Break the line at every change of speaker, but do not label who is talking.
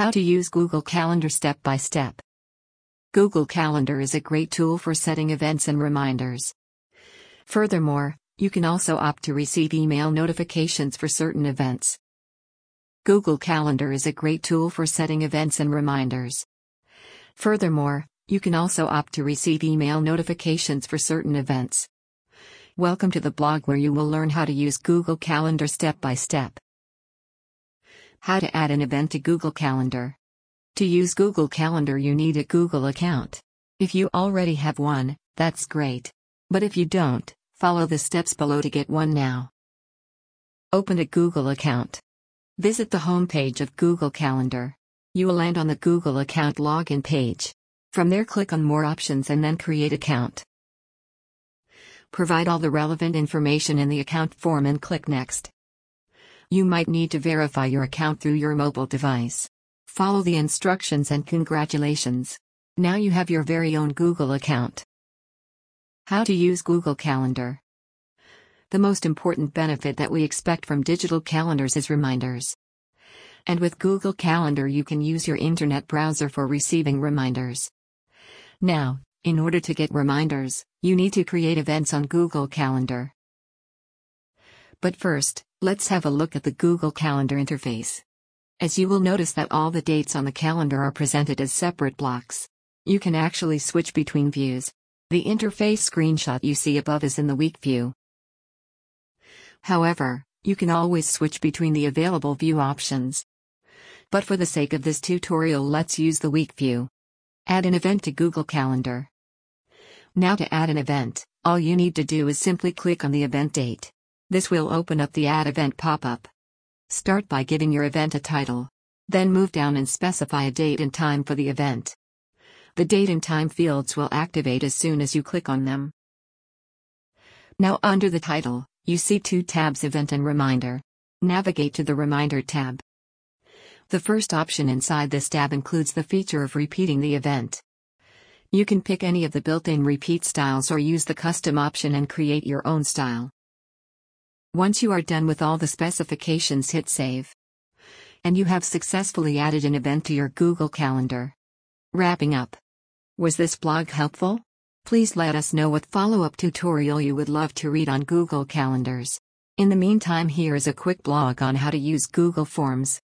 How to use Google Calendar step by step. Google Calendar is a great tool for setting events and reminders. Furthermore, you can also opt to receive email notifications for certain events. Google Calendar is a great tool for setting events and reminders. Furthermore, you can also opt to receive email notifications for certain events. Welcome to the blog where you will learn how to use Google Calendar step by step. How to add an event to Google Calendar. To use Google Calendar, you need a Google account. If you already have one, that's great. But if you don't, follow the steps below to get one now. Open a Google account. Visit the homepage of Google Calendar. You will land on the Google account login page. From there, click on More options and then Create account. Provide all the relevant information in the account form and click Next. You might need to verify your account through your mobile device. Follow the instructions and congratulations. Now you have your very own Google account. How to use Google Calendar. The most important benefit that we expect from digital calendars is reminders. And with Google Calendar, you can use your internet browser for receiving reminders. Now, in order to get reminders, you need to create events on Google Calendar. But first, let's have a look at the Google Calendar interface. As you will notice that all the dates on the calendar are presented as separate blocks. You can actually switch between views. The interface screenshot you see above is in the week view. However, you can always switch between the available view options. But for the sake of this tutorial let's use the week view. Add an event to Google Calendar. Now to add an event, all you need to do is simply click on the event date. This will open up the Add Event pop-up. Start by giving your event a title. Then move down and specify a date and time for the event. The date and time fields will activate as soon as you click on them. Now under the title, you see two tabs Event and Reminder. Navigate to the Reminder tab. The first option inside this tab includes the feature of repeating the event. You can pick any of the built-in repeat styles or use the custom option and create your own style. Once you are done with all the specifications hit save. And you have successfully added an event to your Google Calendar. Wrapping up. Was this blog helpful? Please let us know what follow-up tutorial you would love to read on Google Calendars. In the meantime here is a quick blog on how to use Google Forms.